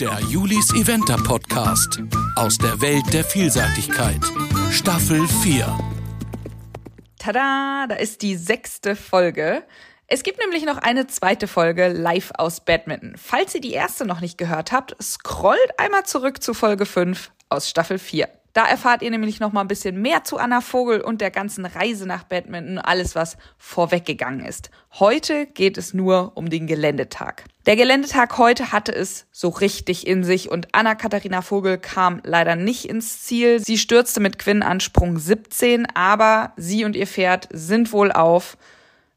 Der Julis Eventer Podcast aus der Welt der Vielseitigkeit. Staffel 4. Tada, da ist die sechste Folge. Es gibt nämlich noch eine zweite Folge live aus Badminton. Falls ihr die erste noch nicht gehört habt, scrollt einmal zurück zu Folge 5 aus Staffel 4. Da erfahrt ihr nämlich noch mal ein bisschen mehr zu Anna Vogel und der ganzen Reise nach Badminton, alles was vorweggegangen ist. Heute geht es nur um den Geländetag. Der Geländetag heute hatte es so richtig in sich und Anna-Katharina Vogel kam leider nicht ins Ziel. Sie stürzte mit Quinn an Sprung 17, aber sie und ihr Pferd sind wohl auf.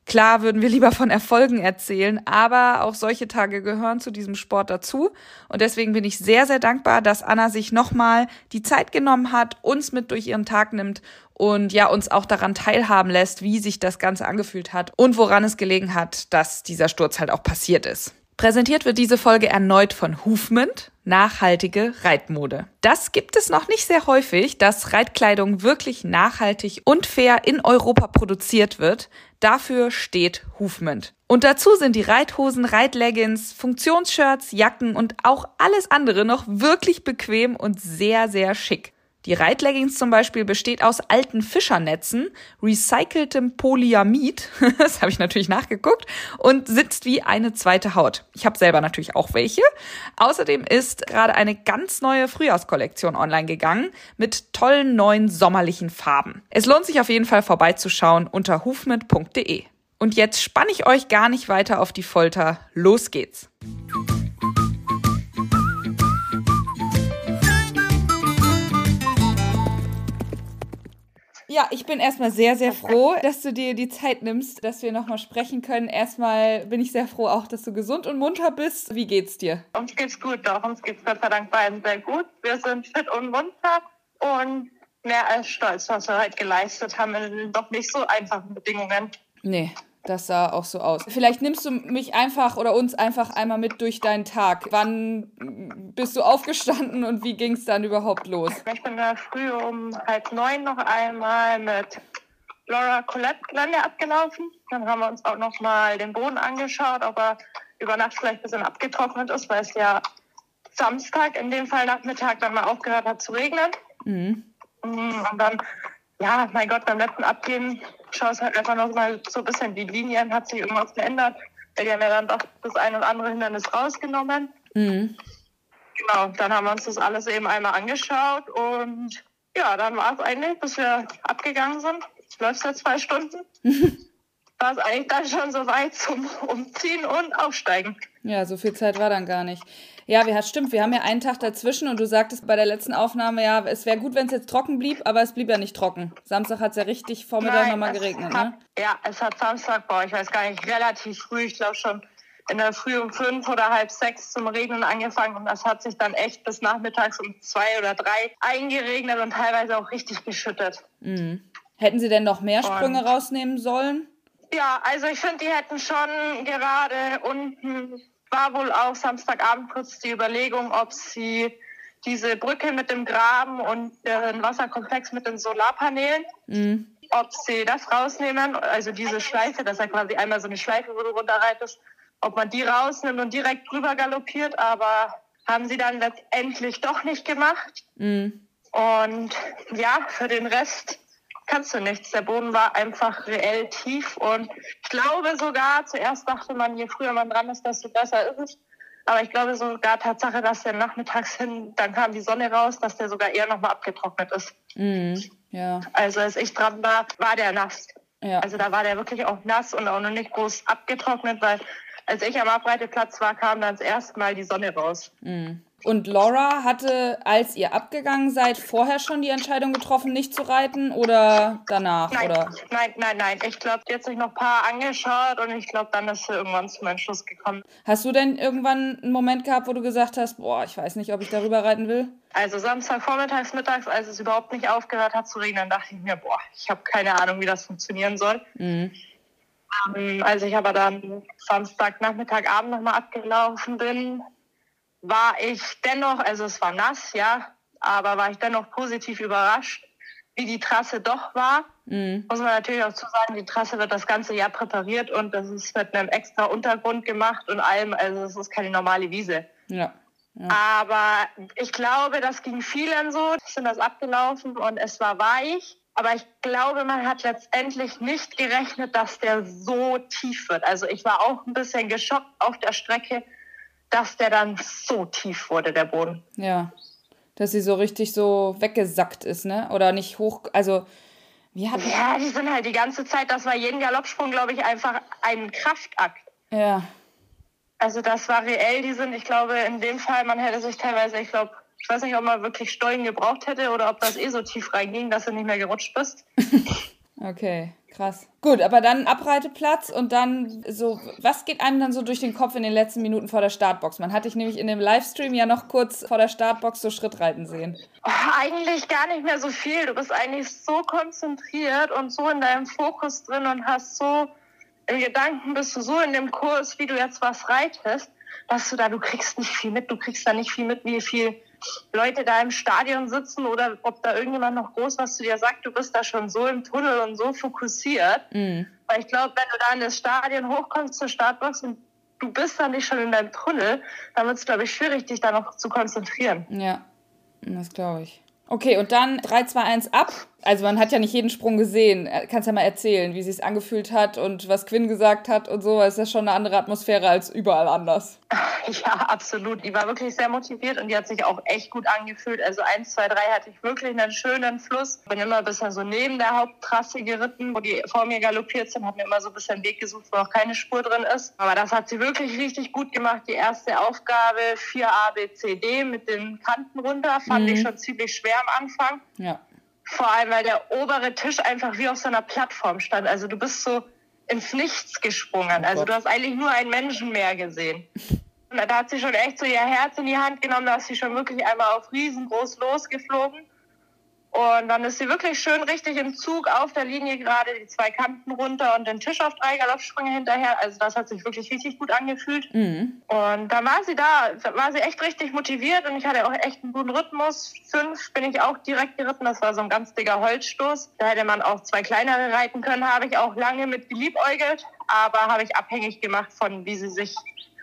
Klar würden wir lieber von Erfolgen erzählen, aber auch solche Tage gehören zu diesem Sport dazu. Und deswegen bin ich sehr, sehr dankbar, dass Anna sich nochmal die Zeit genommen hat, uns mit durch ihren Tag nimmt und ja, uns auch daran teilhaben lässt, wie sich das Ganze angefühlt hat und woran es gelegen hat, dass dieser Sturz halt auch passiert ist. Präsentiert wird diese Folge erneut von Hufment, nachhaltige Reitmode. Das gibt es noch nicht sehr häufig, dass Reitkleidung wirklich nachhaltig und fair in Europa produziert wird. Dafür steht Hufment. Und dazu sind die Reithosen, Reitleggings, Funktionsshirts, Jacken und auch alles andere noch wirklich bequem und sehr, sehr schick. Die Reitleggings zum Beispiel besteht aus alten Fischernetzen, recyceltem Polyamid, das habe ich natürlich nachgeguckt, und sitzt wie eine zweite Haut. Ich habe selber natürlich auch welche. Außerdem ist gerade eine ganz neue Frühjahrskollektion online gegangen mit tollen neuen sommerlichen Farben. Es lohnt sich auf jeden Fall vorbeizuschauen unter hufmet.de. Und jetzt spanne ich euch gar nicht weiter auf die Folter. Los geht's. Ja, ich bin erstmal sehr, sehr froh, dass du dir die Zeit nimmst, dass wir nochmal sprechen können. Erstmal bin ich sehr froh auch, dass du gesund und munter bist. Wie geht's dir? Uns geht's gut, doch. Uns geht's Gott sei Dank beiden sehr gut. Wir sind fit und munter und mehr als stolz, was wir heute geleistet haben in doch nicht so einfachen Bedingungen. Nee, das sah auch so aus. Vielleicht nimmst du mich einfach oder uns einfach einmal mit durch deinen Tag. Wann bist du aufgestanden und wie ging es dann überhaupt los? Ich bin da früh um halb neun noch einmal mit Laura Colette Gelände abgelaufen. Dann haben wir uns auch noch mal den Boden angeschaut, ob er über Nacht vielleicht ein bisschen abgetrocknet ist, weil es ja Samstag, in dem Fall Nachmittag, dann mal aufgehört hat zu regnen. Mhm. Und dann ja, mein Gott, beim letzten Abgehen schaust halt einfach noch mal so ein bisschen die Linien, hat sich irgendwas geändert. Die haben ja dann doch das ein oder andere Hindernis rausgenommen. Mhm. Genau, dann haben wir uns das alles eben einmal angeschaut und ja, dann war es eigentlich, bis wir abgegangen sind. Läuft ja zwei Stunden. war es eigentlich dann schon so weit zum Umziehen und Aufsteigen. Ja, so viel Zeit war dann gar nicht. Ja, wir, stimmt, wir haben ja einen Tag dazwischen und du sagtest bei der letzten Aufnahme, ja, es wäre gut, wenn es jetzt trocken blieb, aber es blieb ja nicht trocken. Samstag hat es ja richtig Vormittag nochmal geregnet, hat, ne? Ja, es hat Samstag, boah, ich weiß gar nicht, relativ früh, ich glaube schon in der Früh um fünf oder halb sechs zum Regnen angefangen und das hat sich dann echt bis nachmittags um zwei oder drei eingeregnet und teilweise auch richtig geschüttet. Mhm. Hätten Sie denn noch mehr Sprünge und, rausnehmen sollen? Ja, also ich finde, die hätten schon gerade unten war wohl auch Samstagabend kurz die Überlegung, ob sie diese Brücke mit dem Graben und den Wasserkomplex mit den Solarpanelen, mhm. ob sie das rausnehmen, also diese Schleife, das ist ja quasi einmal so eine Schleife, wo du runterreitest, ob man die rausnimmt und direkt drüber galoppiert, aber haben sie dann letztendlich doch nicht gemacht. Mhm. Und ja, für den Rest kannst du nichts. Der Boden war einfach reell tief und ich glaube sogar, zuerst dachte man, je früher man dran ist, desto besser ist es. Aber ich glaube sogar Tatsache, dass der nachmittags hin, dann kam die Sonne raus, dass der sogar eher nochmal abgetrocknet ist. Mhm, ja. Also als ich dran war, war der nass. Ja. Also da war der wirklich auch nass und auch noch nicht groß abgetrocknet, weil als ich am Abreiteplatz war, kam dann das erste Mal die Sonne raus. Mhm. Und Laura hatte, als ihr abgegangen seid, vorher schon die Entscheidung getroffen, nicht zu reiten oder danach? Nein, oder? nein, nein, nein. Ich glaube, die hat sich noch ein paar angeschaut und ich glaube, dann ist sie irgendwann zum Entschluss gekommen. Hast du denn irgendwann einen Moment gehabt, wo du gesagt hast, boah, ich weiß nicht, ob ich darüber reiten will? Also Samstag vormittags, mittags, als es überhaupt nicht aufgehört hat zu regnen, dachte ich mir, boah, ich habe keine Ahnung, wie das funktionieren soll. Mhm. Ähm, als ich aber dann Samstag Nachmittag, Abend nochmal abgelaufen bin, war ich dennoch, also es war nass, ja, aber war ich dennoch positiv überrascht, wie die Trasse doch war. Mhm. Muss man natürlich auch zu sagen, die Trasse wird das ganze Jahr präpariert und das ist mit einem extra Untergrund gemacht und allem, also es ist keine normale Wiese. Ja. Ja. Aber ich glaube, das ging vielen so, sind das abgelaufen und es war weich. Aber ich glaube, man hat letztendlich nicht gerechnet, dass der so tief wird. Also ich war auch ein bisschen geschockt auf der Strecke, dass der dann so tief wurde, der Boden. Ja, dass sie so richtig so weggesackt ist, ne? Oder nicht hoch, also wie hat Ja, die sind halt die ganze Zeit, das war jeden Galoppsprung, glaube ich, einfach ein Kraftakt. Ja. Also das war reell, die sind, ich glaube, in dem Fall, man hätte sich teilweise, ich glaube, ich weiß nicht, ob man wirklich Steuern gebraucht hätte oder ob das eh so tief reinging, dass du nicht mehr gerutscht bist. okay, krass. Gut, aber dann Abreiteplatz und dann so, was geht einem dann so durch den Kopf in den letzten Minuten vor der Startbox? Man hat dich nämlich in dem Livestream ja noch kurz vor der Startbox so Schritt reiten sehen. Oh, eigentlich gar nicht mehr so viel. Du bist eigentlich so konzentriert und so in deinem Fokus drin und hast so im Gedanken bist du so in dem Kurs, wie du jetzt was reitest, dass du da, du kriegst nicht viel mit, du kriegst da nicht viel mit, wie viel Leute da im Stadion sitzen oder ob da irgendjemand noch groß was zu dir sagt, du bist da schon so im Tunnel und so fokussiert. Mhm. Weil ich glaube, wenn du da in das Stadion hochkommst zur Startbox und du bist da nicht schon in deinem Tunnel, dann wird es, glaube ich, schwierig, dich da noch zu konzentrieren. Ja, das glaube ich. Okay, und dann 3, 2, 1 ab. Also man hat ja nicht jeden Sprung gesehen. Kannst ja mal erzählen, wie sie es angefühlt hat und was Quinn gesagt hat und so. Es ist ja schon eine andere Atmosphäre als überall anders. Ja, absolut. Die war wirklich sehr motiviert und die hat sich auch echt gut angefühlt. Also 1, 2, 3 hatte ich wirklich einen schönen Fluss. Bin immer ein bisschen so neben der Haupttrasse geritten, wo die vor mir galoppiert sind. Hab mir immer so ein bisschen einen Weg gesucht, wo auch keine Spur drin ist. Aber das hat sie wirklich richtig gut gemacht. Die erste Aufgabe 4a, B, C, D mit den Kanten runter fand mhm. ich schon ziemlich schwer am Anfang. Ja. Vor allem, weil der obere Tisch einfach wie auf so einer Plattform stand. Also du bist so ins Nichts gesprungen. Oh also du hast eigentlich nur einen Menschen mehr gesehen. Und da hat sie schon echt so ihr Herz in die Hand genommen, da ist sie schon wirklich einmal auf riesengroß losgeflogen. Und dann ist sie wirklich schön richtig im Zug auf der Linie gerade die zwei Kanten runter und den Tisch auf drei Galoppsprünge hinterher. Also das hat sich wirklich richtig gut angefühlt. Mhm. Und dann war sie da, war sie echt richtig motiviert und ich hatte auch echt einen guten Rhythmus. Fünf bin ich auch direkt geritten. Das war so ein ganz dicker Holzstoß. Da hätte man auch zwei kleinere reiten können. Habe ich auch lange mit geliebäugelt, aber habe ich abhängig gemacht von, wie sie sich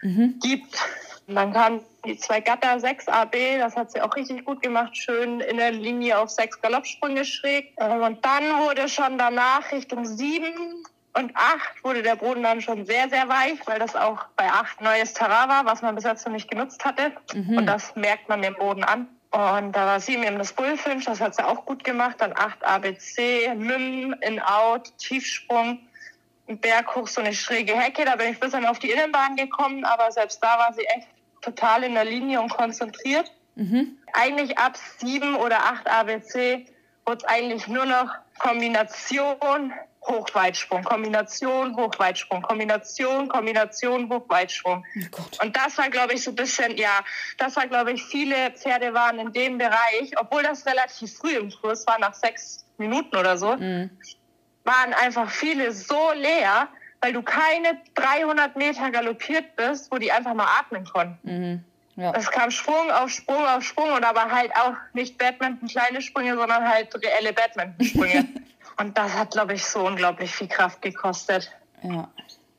mhm. gibt. Und dann kamen die zwei Gatter 6 AB, das hat sie auch richtig gut gemacht, schön in der Linie auf sechs Galoppsprünge schräg. Ähm, und dann wurde schon danach Richtung 7 und 8 wurde der Boden dann schon sehr, sehr weich, weil das auch bei 8 neues Terrain war, was man bis jetzt noch nicht genutzt hatte. Mhm. Und das merkt man dem Boden an. Und da war 7 eben das Bullfinch, das hat sie auch gut gemacht. Dann 8 ABC, Mim, In-Out, Tiefsprung. Berg hoch so eine schräge Hecke. Da bin ich ein bisschen auf die Innenbahn gekommen, aber selbst da war sie echt total in der Linie und konzentriert. Mhm. Eigentlich ab sieben oder acht ABC wurde es eigentlich nur noch Kombination, Hochweitsprung, Kombination, Hochweitsprung, Kombination, Kombination, Hochweitsprung. Oh und das war, glaube ich, so ein bisschen, ja, das war, glaube ich, viele Pferde waren in dem Bereich, obwohl das relativ früh im Kurs war, nach sechs Minuten oder so, mhm waren einfach viele so leer, weil du keine 300 Meter galoppiert bist, wo die einfach mal atmen konnten. Mhm. Ja. Es kam Sprung auf Sprung auf Sprung und aber halt auch nicht Badminton kleine Sprünge, sondern halt reelle Badminton-Sprünge. und das hat, glaube ich, so unglaublich viel Kraft gekostet. Ja.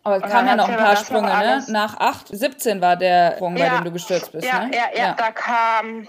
Aber es kamen ja noch ein paar Sprünge, ne? Nach 8, 17 war der Sprung, ja. bei dem du gestürzt bist, ja, ne? Ja, ja, ja, da kam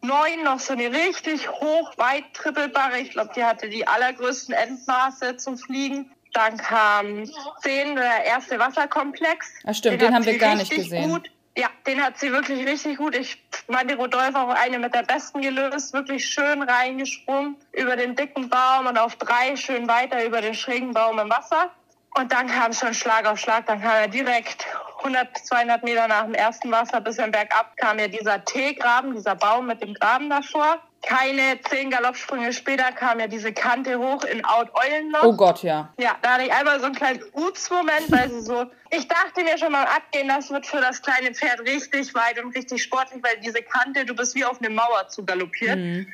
neun noch so eine richtig hoch, weit trippelbare. Ich glaube, die hatte die allergrößten Endmaße zum Fliegen. Dann kam zehn der erste Wasserkomplex. Ach stimmt, den, den haben wir gar nicht gesehen. Gut. Ja, den hat sie wirklich richtig gut. Ich meine, Rodolphe auch eine mit der besten gelöst. Wirklich schön reingesprungen über den dicken Baum und auf drei schön weiter über den schrägen Baum im Wasser. Und dann kam schon Schlag auf Schlag. Dann kam er direkt 100, 200 Meter nach dem ersten Wasser bis im Bergab kam ja dieser T-Graben, dieser Baum mit dem Graben davor. Keine zehn Galoppsprünge später kam ja diese Kante hoch in Out Eulenloch. Oh Gott, ja. Ja, da hatte ich einmal so einen kleinen Ups-Moment, weil sie so, ich dachte mir schon mal Abgehen, das wird für das kleine Pferd richtig weit und richtig sportlich, weil diese Kante, du bist wie auf eine Mauer zu galoppiert. Mhm.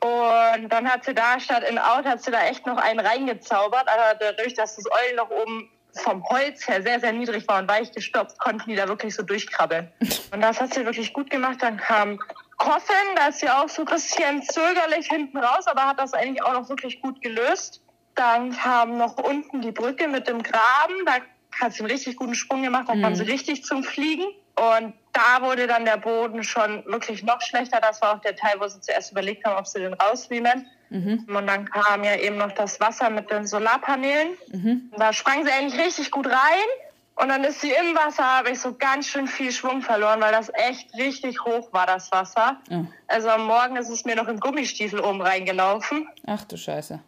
Und dann hat sie da statt in Out, hat sie da echt noch einen reingezaubert. Aber dadurch, dass das Eulenloch oben vom Holz her sehr, sehr niedrig war und weich gestopft, konnten die da wirklich so durchkrabbeln. Und das hat sie wirklich gut gemacht. Dann kam Coffin, da ist sie auch so ein bisschen zögerlich hinten raus, aber hat das eigentlich auch noch wirklich gut gelöst. Dann kam noch unten die Brücke mit dem Graben, da hat sie einen richtig guten Sprung gemacht, da mhm. kam sie richtig zum Fliegen. Und da wurde dann der Boden schon wirklich noch schlechter. Das war auch der Teil, wo sie zuerst überlegt haben, ob sie den rausnehmen. Mhm. Und dann kam ja eben noch das Wasser mit den Solarpanelen. Mhm. Da sprang sie eigentlich richtig gut rein. Und dann ist sie im Wasser, habe ich so ganz schön viel Schwung verloren, weil das echt richtig hoch war, das Wasser. Oh. Also am Morgen ist es mir noch im Gummistiefel oben reingelaufen. Ach du Scheiße.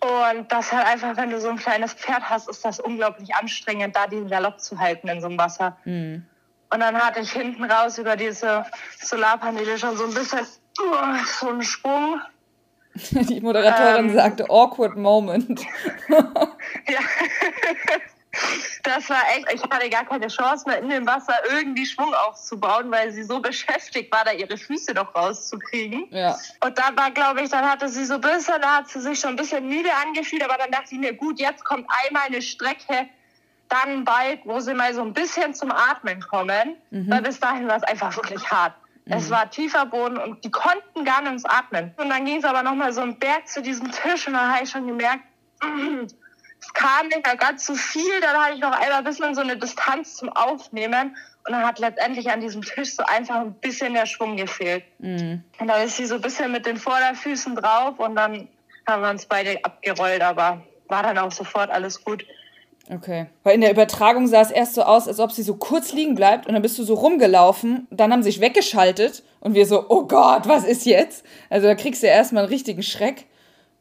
Und das halt einfach, wenn du so ein kleines Pferd hast, ist das unglaublich anstrengend, da den Galopp zu halten in so einem Wasser. Mhm. Und dann hatte ich hinten raus über diese Solarpaneele schon so ein bisschen uh, so einen Sprung. Die Moderatorin ähm, sagte awkward moment. ja. Das war echt, ich hatte gar keine Chance mehr in dem Wasser irgendwie Schwung aufzubauen, weil sie so beschäftigt war, da ihre Füße noch rauszukriegen. Ja. Und dann war, glaube ich, dann hatte sie so ein bisschen, da hat sie sich schon ein bisschen müde angefühlt, aber dann dachte ich mir, gut, jetzt kommt einmal eine Strecke, dann bald, wo sie mal so ein bisschen zum Atmen kommen, mhm. weil bis dahin war es einfach wirklich hart. Mhm. Es war tiefer Boden und die konnten gar nicht Atmen. Und dann ging es aber nochmal so einen Berg zu diesem Tisch und da habe ich schon gemerkt, es kam nicht mehr ganz so viel. Dann hatte ich noch einmal ein bisschen so eine Distanz zum Aufnehmen. Und dann hat letztendlich an diesem Tisch so einfach ein bisschen der Schwung gefehlt. Mhm. Und da ist sie so ein bisschen mit den Vorderfüßen drauf und dann haben wir uns beide abgerollt, aber war dann auch sofort alles gut. Okay. Weil in der Übertragung sah es erst so aus, als ob sie so kurz liegen bleibt und dann bist du so rumgelaufen, dann haben sie sich weggeschaltet und wir so, oh Gott, was ist jetzt? Also da kriegst du ja erstmal einen richtigen Schreck.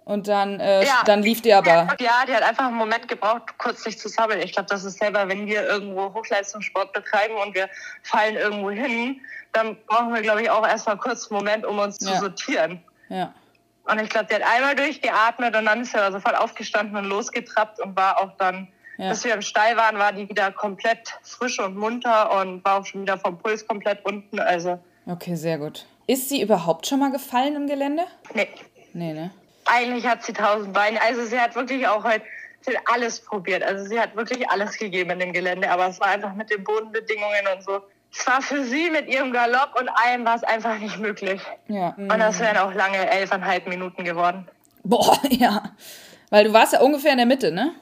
Und dann, äh, ja. dann lief die aber. Ja, die hat einfach einen Moment gebraucht, kurz sich zu sammeln. Ich glaube, das ist selber, wenn wir irgendwo Hochleistungssport betreiben und wir fallen irgendwo hin, dann brauchen wir, glaube ich, auch erstmal kurz einen Moment, um uns ja. zu sortieren. Ja. Und ich glaube, die hat einmal durchgeatmet und dann ist sie aber sofort aufgestanden und losgetrappt und war auch dann, ja. bis wir im Stall waren, war die wieder komplett frisch und munter und war auch schon wieder vom Puls komplett unten. Also. Okay, sehr gut. Ist sie überhaupt schon mal gefallen im Gelände? Nee. Nee, ne? Eigentlich hat sie tausend Beine. Also sie hat wirklich auch halt alles probiert. Also sie hat wirklich alles gegeben in dem Gelände, aber es war einfach mit den Bodenbedingungen und so. Es war für sie mit ihrem Galopp und allem war es einfach nicht möglich. Ja. Und das wären auch lange elfeinhalb Minuten geworden. Boah, ja. Weil du warst ja ungefähr in der Mitte, ne?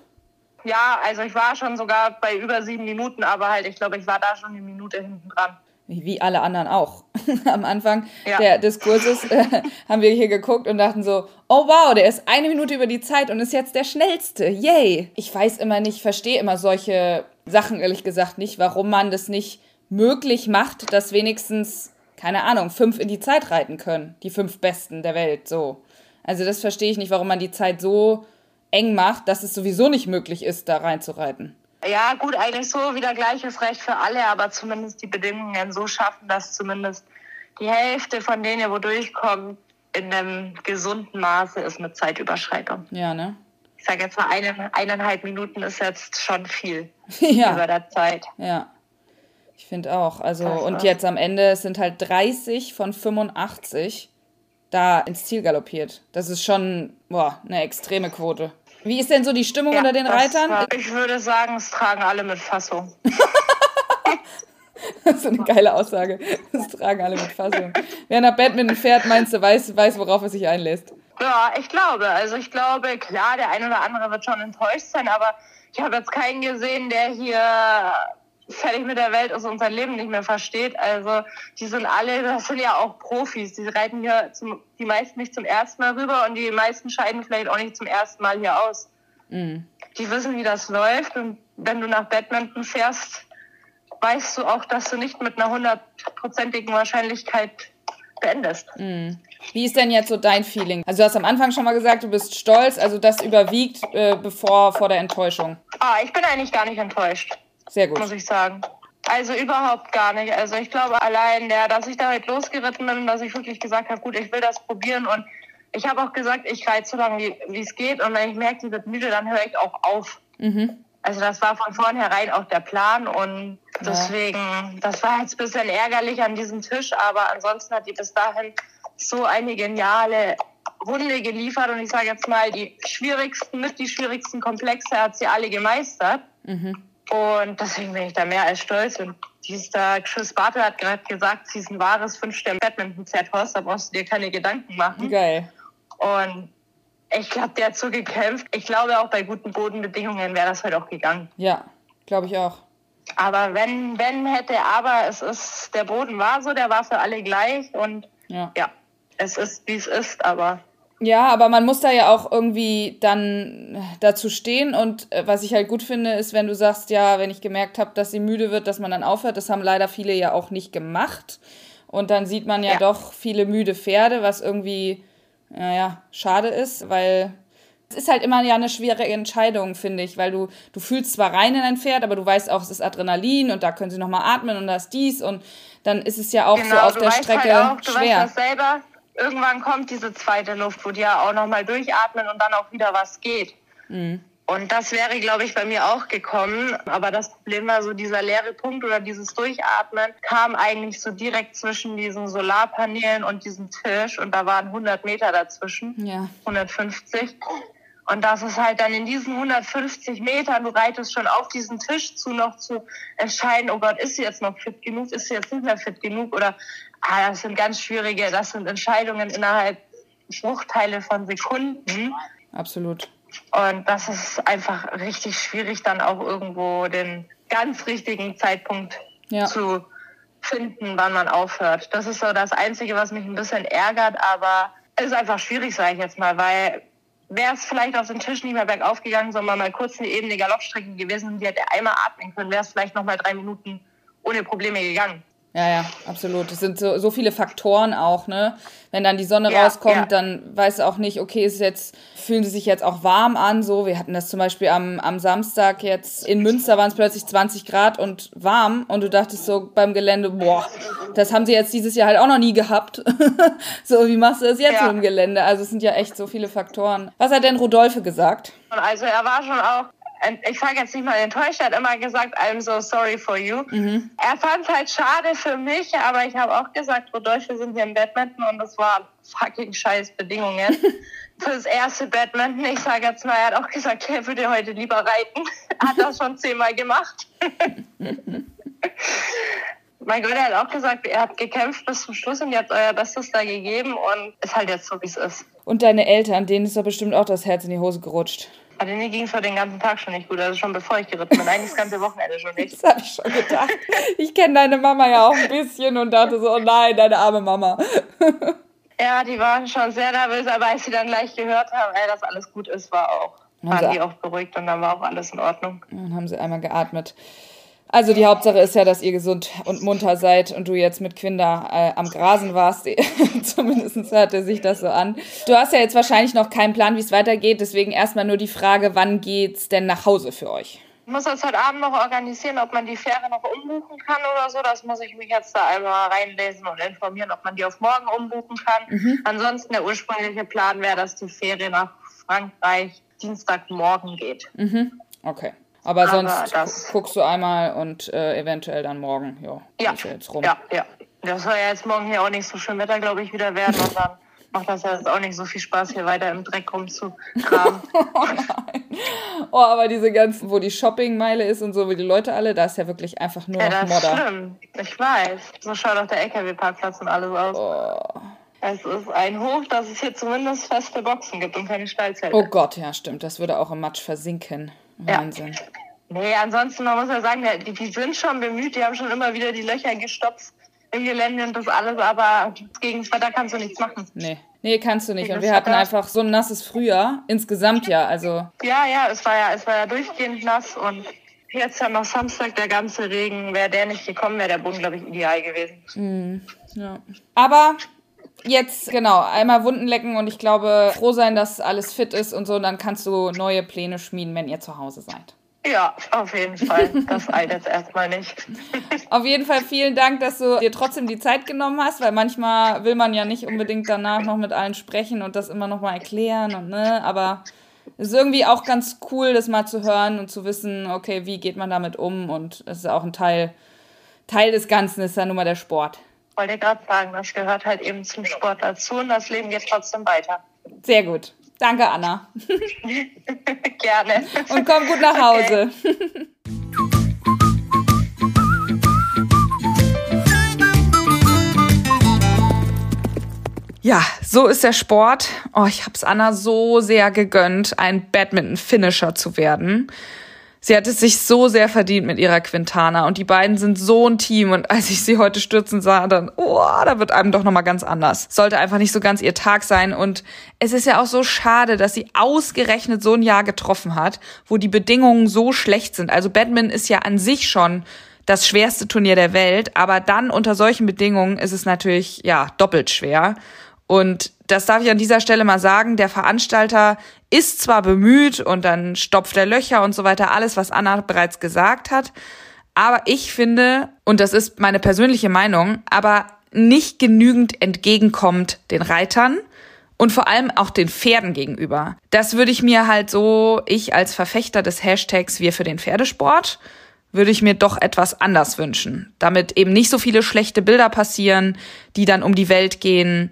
Ja, also ich war schon sogar bei über sieben Minuten, aber halt, ich glaube, ich war da schon eine Minute hinten dran wie alle anderen auch. Am Anfang ja. der, des Kurses äh, haben wir hier geguckt und dachten so, oh wow, der ist eine Minute über die Zeit und ist jetzt der schnellste. Yay! Ich weiß immer nicht, verstehe immer solche Sachen ehrlich gesagt nicht, warum man das nicht möglich macht, dass wenigstens, keine Ahnung, fünf in die Zeit reiten können. Die fünf Besten der Welt, so. Also das verstehe ich nicht, warum man die Zeit so eng macht, dass es sowieso nicht möglich ist, da reinzureiten. Ja, gut, eigentlich so wieder gleiches Recht für alle, aber zumindest die Bedingungen so schaffen, dass zumindest die Hälfte von denen, wo durchkommt, in einem gesunden Maße ist mit Zeitüberschreitung. Ja, ne? Ich sage jetzt mal, eine, eineinhalb Minuten ist jetzt schon viel ja. über der Zeit. Ja. Ich finde auch. Also, und jetzt am Ende sind halt 30 von 85 da ins Ziel galoppiert. Das ist schon boah, eine extreme Quote. Wie ist denn so die Stimmung ja, unter den Reitern? War, ich würde sagen, es tragen alle mit Fassung. das ist eine geile Aussage. Es tragen alle mit Fassung. Wer nach Badminton fährt, meinst du, weiß, weiß, worauf er sich einlässt? Ja, ich glaube. Also ich glaube, klar, der ein oder andere wird schon enttäuscht sein, aber ich habe jetzt keinen gesehen, der hier fertig mit der Welt ist und sein Leben nicht mehr versteht. Also die sind alle, das sind ja auch Profis. Die reiten hier zum, die meisten nicht zum ersten Mal rüber und die meisten scheiden vielleicht auch nicht zum ersten Mal hier aus. Mhm. Die wissen, wie das läuft und wenn du nach Badminton fährst, weißt du auch, dass du nicht mit einer hundertprozentigen Wahrscheinlichkeit beendest. Mhm. Wie ist denn jetzt so dein Feeling? Also du hast am Anfang schon mal gesagt, du bist stolz, also das überwiegt äh, bevor vor der Enttäuschung. Ah, ich bin eigentlich gar nicht enttäuscht. Sehr gut. Muss ich sagen. Also überhaupt gar nicht. Also ich glaube allein der, dass ich da halt losgeritten bin, dass ich wirklich gesagt habe, gut, ich will das probieren und ich habe auch gesagt, ich reite so lange, wie es geht und wenn ich merke, die wird müde, dann höre ich auch auf. Mhm. Also das war von vornherein auch der Plan und deswegen, ja. das war jetzt ein bisschen ärgerlich an diesem Tisch, aber ansonsten hat die bis dahin so eine geniale Runde geliefert und ich sage jetzt mal, die schwierigsten, mit die schwierigsten Komplexe hat sie alle gemeistert. Mhm. Und deswegen bin ich da mehr als stolz. Und dieser Chris Bartel hat gerade gesagt, sie ist ein wahres Fünf-Stern-Badminton-Pferd, da brauchst du dir keine Gedanken machen. Geil. Und ich glaube, der hat so gekämpft. Ich glaube, auch bei guten Bodenbedingungen wäre das halt auch gegangen. Ja, glaube ich auch. Aber wenn, wenn hätte, aber es ist, der Boden war so, der war für alle gleich und Ja. ja, es ist, wie es ist, aber Ja, aber man muss da ja auch irgendwie dann dazu stehen. Und äh, was ich halt gut finde, ist, wenn du sagst, ja, wenn ich gemerkt habe, dass sie müde wird, dass man dann aufhört. Das haben leider viele ja auch nicht gemacht. Und dann sieht man ja, Ja. doch viele müde Pferde, was irgendwie, naja, schade ist, weil es ist halt immer ja eine schwere Entscheidung, finde ich, weil du, du fühlst zwar rein in ein Pferd, aber du weißt auch, es ist Adrenalin und da können sie nochmal atmen und da ist dies und dann ist es ja auch so auf der weißt Strecke halt auch, du schwer. weißt das selber, irgendwann kommt diese zweite Luft, wo die ja auch nochmal durchatmen und dann auch wieder was geht. Mhm. Und das wäre, glaube ich, bei mir auch gekommen. Aber das Problem war so, dieser leere Punkt oder dieses Durchatmen kam eigentlich so direkt zwischen diesen Solarpanelen und diesem Tisch. Und da waren 100 Meter dazwischen, Ja. 150. Und das ist halt dann in diesen 150 Metern, du reitest schon auf diesen Tisch zu, noch zu entscheiden, oh Gott, ist sie jetzt noch fit genug, ist sie jetzt nicht mehr fit genug? Oder, ah, das sind ganz schwierige, das sind Entscheidungen innerhalb Bruchteile von Sekunden. Absolut. Und das ist einfach richtig schwierig, dann auch irgendwo den ganz richtigen Zeitpunkt Ja. zu finden, wann man aufhört. Das ist so das Einzige, was mich ein bisschen ärgert, aber es ist einfach schwierig, sage ich jetzt mal, weil wäre es vielleicht auf den Tisch nicht mehr bergauf gegangen, sondern mal kurz eine ebene Galoppstrecke gewesen die hätte einmal atmen können, wäre es vielleicht noch mal drei Minuten ohne Probleme gegangen. Ja, ja, absolut. Es sind so, so viele Faktoren auch, ne? Wenn dann die Sonne Ja, rauskommt, ja. dann weiß auch nicht, okay, ist jetzt, fühlen sie sich jetzt auch warm an, so. Wir hatten das zum Beispiel am, am Samstag jetzt in Münster waren es plötzlich 20 Grad und warm und du dachtest so beim Gelände, boah, das haben sie jetzt dieses Jahr halt auch noch nie gehabt. so, wie machst du das jetzt Ja. mit dem Gelände? Also es sind ja echt so viele Faktoren. Was hat denn Rodolphe gesagt? Also er war schon auch, ich sage jetzt nicht mal enttäuscht, er hat immer gesagt, I'm so sorry for you. Er fand es halt schade für mich, aber ich habe auch gesagt, Rodolphe, wir sind hier im Badminton und das waren fucking scheiß Bedingungen. Fürs erste Badminton, ich sage jetzt mal, er hat auch gesagt, er würde heute lieber reiten. hat das schon zehnmal gemacht. mein Gott, er hat auch gesagt, er hat gekämpft bis zum Schluss und ihr habt euer Bestes da gegeben und ist halt jetzt so, wie es ist. Und deine Eltern, denen ist doch bestimmt auch das Herz in die Hose gerutscht. Aber denen ging es für den ganzen Tag schon nicht gut, also schon bevor ich geritten bin. Eigentlich das ganze Wochenende schon nicht. Das habe ich schon gedacht. Ich kenne deine Mama ja auch ein bisschen und dachte so, oh nein, deine arme Mama. Ja, die waren schon sehr nervös, aber als sie dann gleich gehört haben, ey, dass alles gut ist, war auch, Haben waren sie- die auch beruhigt und dann war auch alles in Ordnung. Dann haben sie einmal geatmet. Also die Hauptsache ist ja, dass ihr gesund und munter seid und du jetzt mit Quinder äh, am Grasen warst. Zumindest hörte sich das so an. Du hast ja jetzt wahrscheinlich noch keinen Plan, wie es weitergeht. Deswegen erstmal nur die Frage, wann geht's denn nach Hause für euch? Ich muss jetzt heute Abend noch organisieren, ob man die Fähre noch umbuchen kann oder so. Das muss ich mich jetzt da einmal reinlesen und informieren, ob man die auf morgen umbuchen kann. Ansonsten der ursprüngliche Plan wäre, dass die Fähre nach Frankreich Dienstagmorgen geht. Okay. Aber, Aber sonst das- gu- guckst du einmal und äh, eventuell dann morgen. Jo, Ja, ist ja jetzt rum. ja, ja. Das soll ja jetzt morgen hier auch nicht so schön Wetter, glaube ich, wieder werden. Und dann macht das ja jetzt auch nicht so viel Spaß, hier weiter im Dreck rumzugraben. Oh, aber diese ganzen, wo die Shoppingmeile ist und so, wie die Leute alle, da ist ja wirklich einfach nur ja, noch das ist Modder. schlimm. Ich weiß. So schaut auch der LKW-Parkplatz und alles aus. Oh. Es ist ein Hoch, dass es hier zumindest feste Boxen gibt und keine Stallzelte. oh Gott, ja, stimmt. Das würde auch im Matsch versinken. Ja. Wahnsinn. Nee, ansonsten, man muss ja sagen, die, die sind schon bemüht, die haben schon immer wieder die Löcher gestopft im Gelände und das alles, aber gegen das Wetter kannst du nichts machen. Nee. Nee, kannst du nicht. Und wir hatten einfach so ein nasses Frühjahr. Insgesamt ja. Also, Ja, ja, es war ja, es war ja durchgehend nass und jetzt dann noch Samstag der ganze Regen. Wäre der nicht gekommen, wäre der Boden, glaube ich, ideal gewesen. ja. Aber jetzt, genau, einmal Wunden lecken und ich glaube, froh sein, dass alles fit ist und so. Und dann kannst du neue Pläne schmieden, wenn ihr zu Hause seid. Ja, auf jeden Fall. Das eilt jetzt erstmal nicht. Auf jeden Fall vielen Dank, dass du dir trotzdem die Zeit genommen hast, weil manchmal will man ja nicht unbedingt danach noch mit allen sprechen und das immer noch mal erklären und ne, aber es ist irgendwie auch ganz cool, das mal zu hören und zu wissen, okay, wie geht man damit um und es ist auch ein Teil, Teil des Ganzen, ist ja nun mal der Sport. Wollte gerade sagen, das gehört halt eben zum Sport dazu und das Leben geht trotzdem weiter. Sehr gut. Danke, Anna. Gerne. Und komm gut nach Hause. Ja, so ist der Sport. Oh, ich hab's Anna so sehr gegönnt, ein Badminton-Finisher zu werden. Sie hat es sich so sehr verdient mit ihrer Quintana und die beiden sind so ein Team und als ich sie heute stürzen sah, dann, oh, da wird einem doch nochmal ganz anders. Sollte einfach nicht so ganz ihr Tag sein und es ist ja auch so schade, dass sie ausgerechnet so ein Jahr getroffen hat, wo die Bedingungen so schlecht sind. Also Badminton ist ja an sich schon das schwerste Turnier der Welt, aber dann unter solchen Bedingungen ist es natürlich, ja, doppelt schwer. Und das darf ich an dieser Stelle mal sagen, der Veranstalter ist zwar bemüht und dann stopft er Löcher und so weiter, alles, was Anna bereits gesagt hat, aber ich finde, und das ist meine persönliche Meinung, aber nicht genügend entgegenkommt den Reitern und vor allem auch den Pferden gegenüber. Das würde ich mir halt so, ich als Verfechter des Hashtags Wir für den Pferdesport, würde ich mir doch etwas anders wünschen, damit eben nicht so viele schlechte Bilder passieren, die dann um die Welt gehen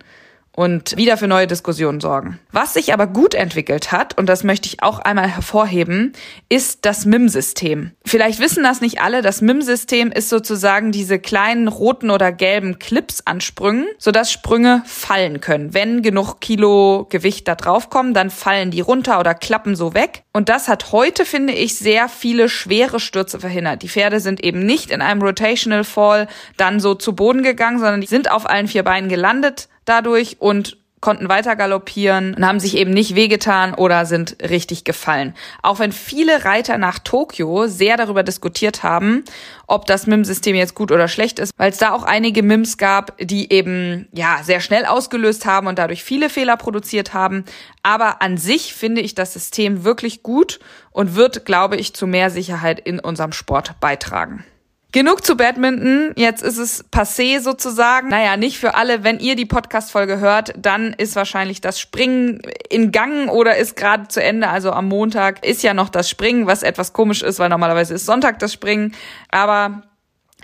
und wieder für neue Diskussionen sorgen. Was sich aber gut entwickelt hat, und das möchte ich auch einmal hervorheben, ist das MIM-System. Vielleicht wissen das nicht alle, das MIM-System ist sozusagen diese kleinen roten oder gelben Clips an Sprüngen, sodass Sprünge fallen können. Wenn genug Kilo Gewicht da drauf kommen, dann fallen die runter oder klappen so weg. Und das hat heute, finde ich, sehr viele schwere Stürze verhindert. Die Pferde sind eben nicht in einem Rotational Fall dann so zu Boden gegangen, sondern die sind auf allen vier Beinen gelandet, dadurch und konnten weiter galoppieren und haben sich eben nicht wehgetan oder sind richtig gefallen. Auch wenn viele Reiter nach Tokio sehr darüber diskutiert haben, ob das MIM-System jetzt gut oder schlecht ist, weil es da auch einige MIMs gab, die eben ja sehr schnell ausgelöst haben und dadurch viele Fehler produziert haben. Aber an sich finde ich das System wirklich gut und wird, glaube ich, zu mehr Sicherheit in unserem Sport beitragen. Genug zu Badminton. Jetzt ist es passé sozusagen. Naja, nicht für alle. Wenn ihr die Podcast-Folge hört, dann ist wahrscheinlich das Springen in Gang oder ist gerade zu Ende. Also am Montag ist ja noch das Springen, was etwas komisch ist, weil normalerweise ist Sonntag das Springen. Aber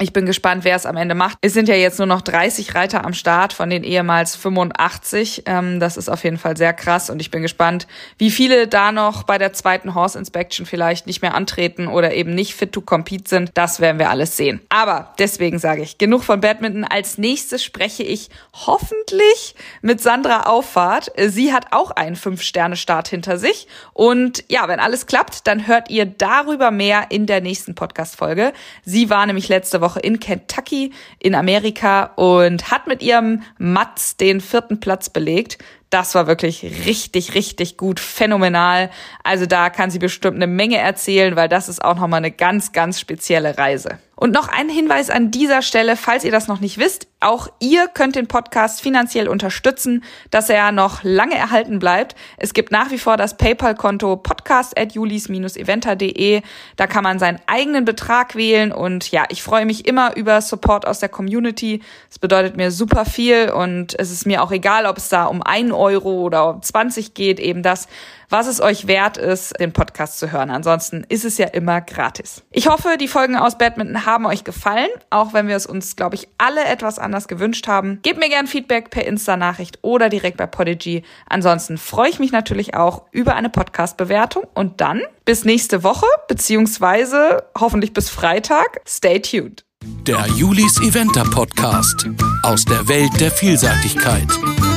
ich bin gespannt, wer es am Ende macht. Es sind ja jetzt nur noch 30 Reiter am Start von den ehemals 85. Ähm, das ist auf jeden Fall sehr krass und ich bin gespannt, wie viele da noch bei der zweiten Horse Inspection vielleicht nicht mehr antreten oder eben nicht fit to compete sind. Das werden wir alles sehen. Aber deswegen sage ich, genug von Badminton. Als nächstes spreche ich hoffentlich mit Sandra Auffahrt. Sie hat auch einen 5-Sterne-Start hinter sich. Und ja, wenn alles klappt, dann hört ihr darüber mehr in der nächsten Podcast-Folge. Sie war nämlich letzte Woche Woche in Kentucky in Amerika und hat mit ihrem Matz den vierten Platz belegt. Das war wirklich richtig, richtig gut, phänomenal. Also da kann sie bestimmt eine Menge erzählen, weil das ist auch nochmal eine ganz, ganz spezielle Reise. Und noch ein Hinweis an dieser Stelle, falls ihr das noch nicht wisst, auch ihr könnt den Podcast finanziell unterstützen, dass er noch lange erhalten bleibt. Es gibt nach wie vor das PayPal-Konto podcast.julis-eventer.de. Da kann man seinen eigenen Betrag wählen und ja, ich freue mich immer über Support aus der Community. Es bedeutet mir super viel und es ist mir auch egal, ob es da um ein Euro oder um 20 geht, eben das was es euch wert ist, den Podcast zu hören. Ansonsten ist es ja immer gratis. Ich hoffe, die Folgen aus Badminton haben euch gefallen, auch wenn wir es uns, glaube ich, alle etwas anders gewünscht haben. Gebt mir gern Feedback per Insta-Nachricht oder direkt bei Podigy. Ansonsten freue ich mich natürlich auch über eine Podcast-Bewertung und dann bis nächste Woche, beziehungsweise hoffentlich bis Freitag. Stay tuned. Der Julis Eventer Podcast aus der Welt der Vielseitigkeit.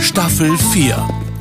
Staffel 4.